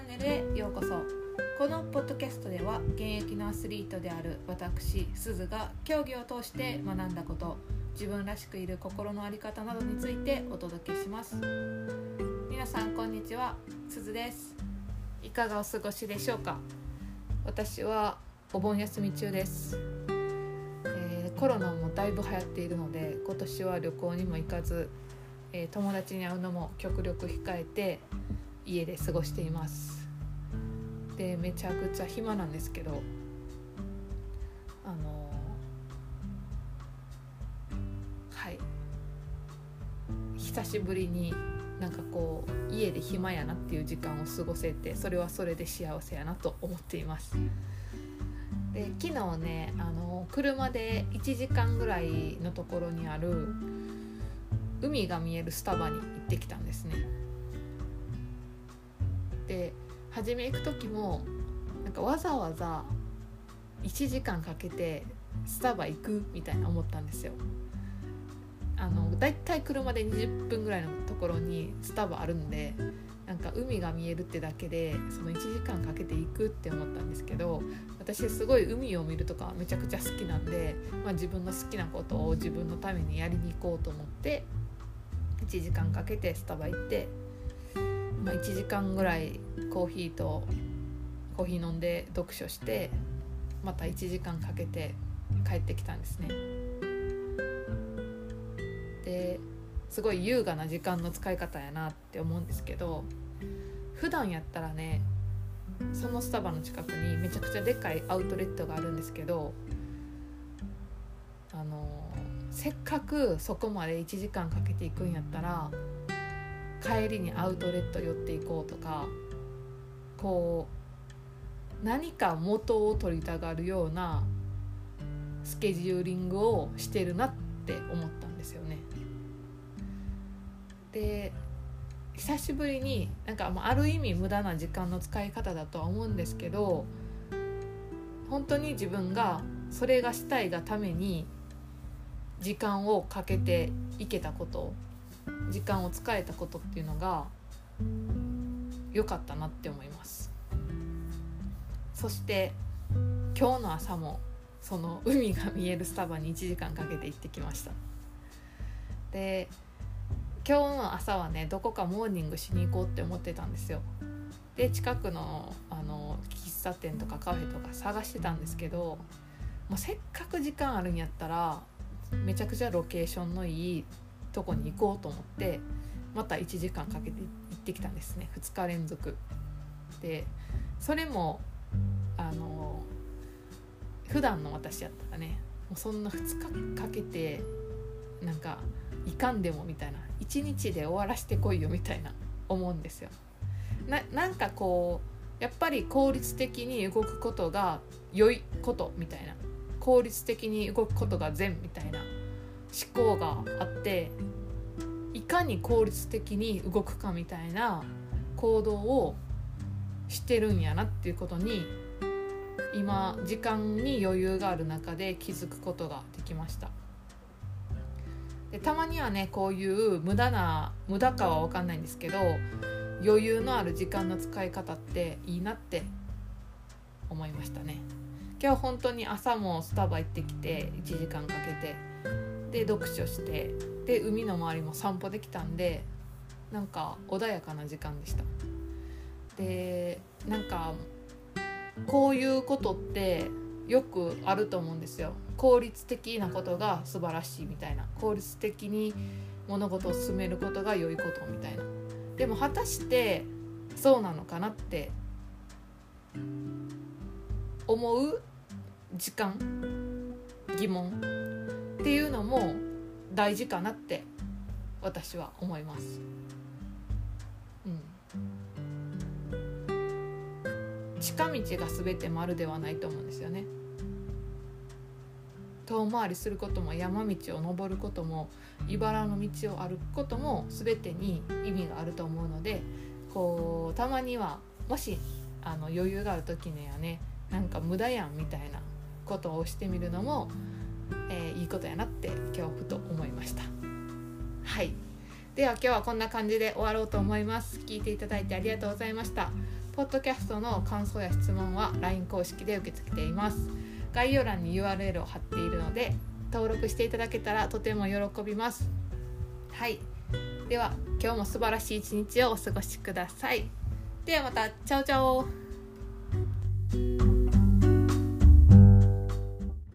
ンネルへようこそ。このポッドキャストでは現役のアスリートである私すずが競技を通して学んだこと自分らしくいる心の在り方などについてお届けします。皆さんこんにちは。すずです。いかがお過ごしでしょうか？私はお盆休み中です、えーコロナもだいぶ流行っているので今年は旅行にも行かず、えー友達に会うのも極力控えて家で過ごしています。でめちゃくちゃ暇なんですけどあのはい。久しぶりになんかこう家で暇やなっていう時間を過ごせてそれはそれで幸せやなと思っています。で昨日ねあの車で1時間ぐらいのところにある海が見えるスタバに行ってきたんですね。で初め行く時もなんかわざわざ1時間かけてスタバ行くみたいな思ったんですよ。あのだいたい車で20分ぐらいのところにスタバあるんでなんか海が見えるってだけでその1時間かけて行くって思ったんですけど私すごい海を見るとかめちゃくちゃ好きなんで、まあ、自分の好きなことを自分のためにやりに行こうと思って1時間かけてスタバ行って、まあ、1時間ぐらいコーヒーとコーヒー飲んで読書してまた1時間かけて帰ってきたんですね。ですごい優雅な時間の使い方やなって思うんですけど普段やったらねそのスタバの近くにめちゃくちゃでっかいアウトレットがあるんですけどあのせっかくそこまで1時間かけていくんやったら帰りにアウトレット寄っていこうとかこう何か元を取りたがるようなスケジューリングをしてるなって思ったんですよね。で久しぶりになんかあある意味無駄な時間の使い方だとは思うんですけど本当に自分がそれがしたいがために時間をかけていけたこと時間を使えたことっていうのが良かったなって思います。そして今日の朝もその海が見えるスタバに1時間かけて行ってきました。で今日の朝はねどこかモーニングしに行こうって思ってたんですよ。で近くのあの喫茶店とかカフェとか探してたんですけどもうせっかく時間あるんやったらめちゃくちゃロケーションのいいとこに行こうと思ってまた1時間かけて行ってきたんですね。2日連続。でそれもあの普段の私やったらねもうそんな2日かけてなんかいかんでもみたいな1日で終わらしてこいよみたいな思うんですよ。ななんかこうやっぱり効率的に動くことが良いことみたいな効率的に動くことが善みたいな思考があっていかに効率的に動くかみたいな行動をしてるんやなっていうことに今時間に余裕がある中で気づくことができました。でたまにはねこういう無駄な無駄かは分かんないんですけど余裕のある時間の使い方っていいなって思いましたね。今日本当に朝もスタバ行ってきて1時間かけてで読書してで海の周りも散歩できたんでなんか穏やかな時間でした。でなんかこういうことってよくあると思うんですよ。効率的なことが素晴らしいみたいな。効率的に物事を進めることが良いことみたいな。でも果たしてそうなのかなって思う時間疑問っていうのも大事かなって私は思います。うん、近道が全て丸ではないと思うんですよね。遠回りすることも山道を登ることも茨の道を歩くことも全てに意味があると思うのでこうたまにはもしあの余裕がある時にはねなんか無駄やんみたいなことをしてみるのも、えーいいことやなって今日ふと思いました。はい。では今日はこんな感じで終わろうと思います。聞いていただいてありがとうございました。ポッドキャストの感想や質問は LINE 公式で受け付けています。概要欄に URL を貼っているので登録していただけたらとても喜びます。はい。では今日も素晴らしい一日をお過ごしください。ではまた。チャオチャオ。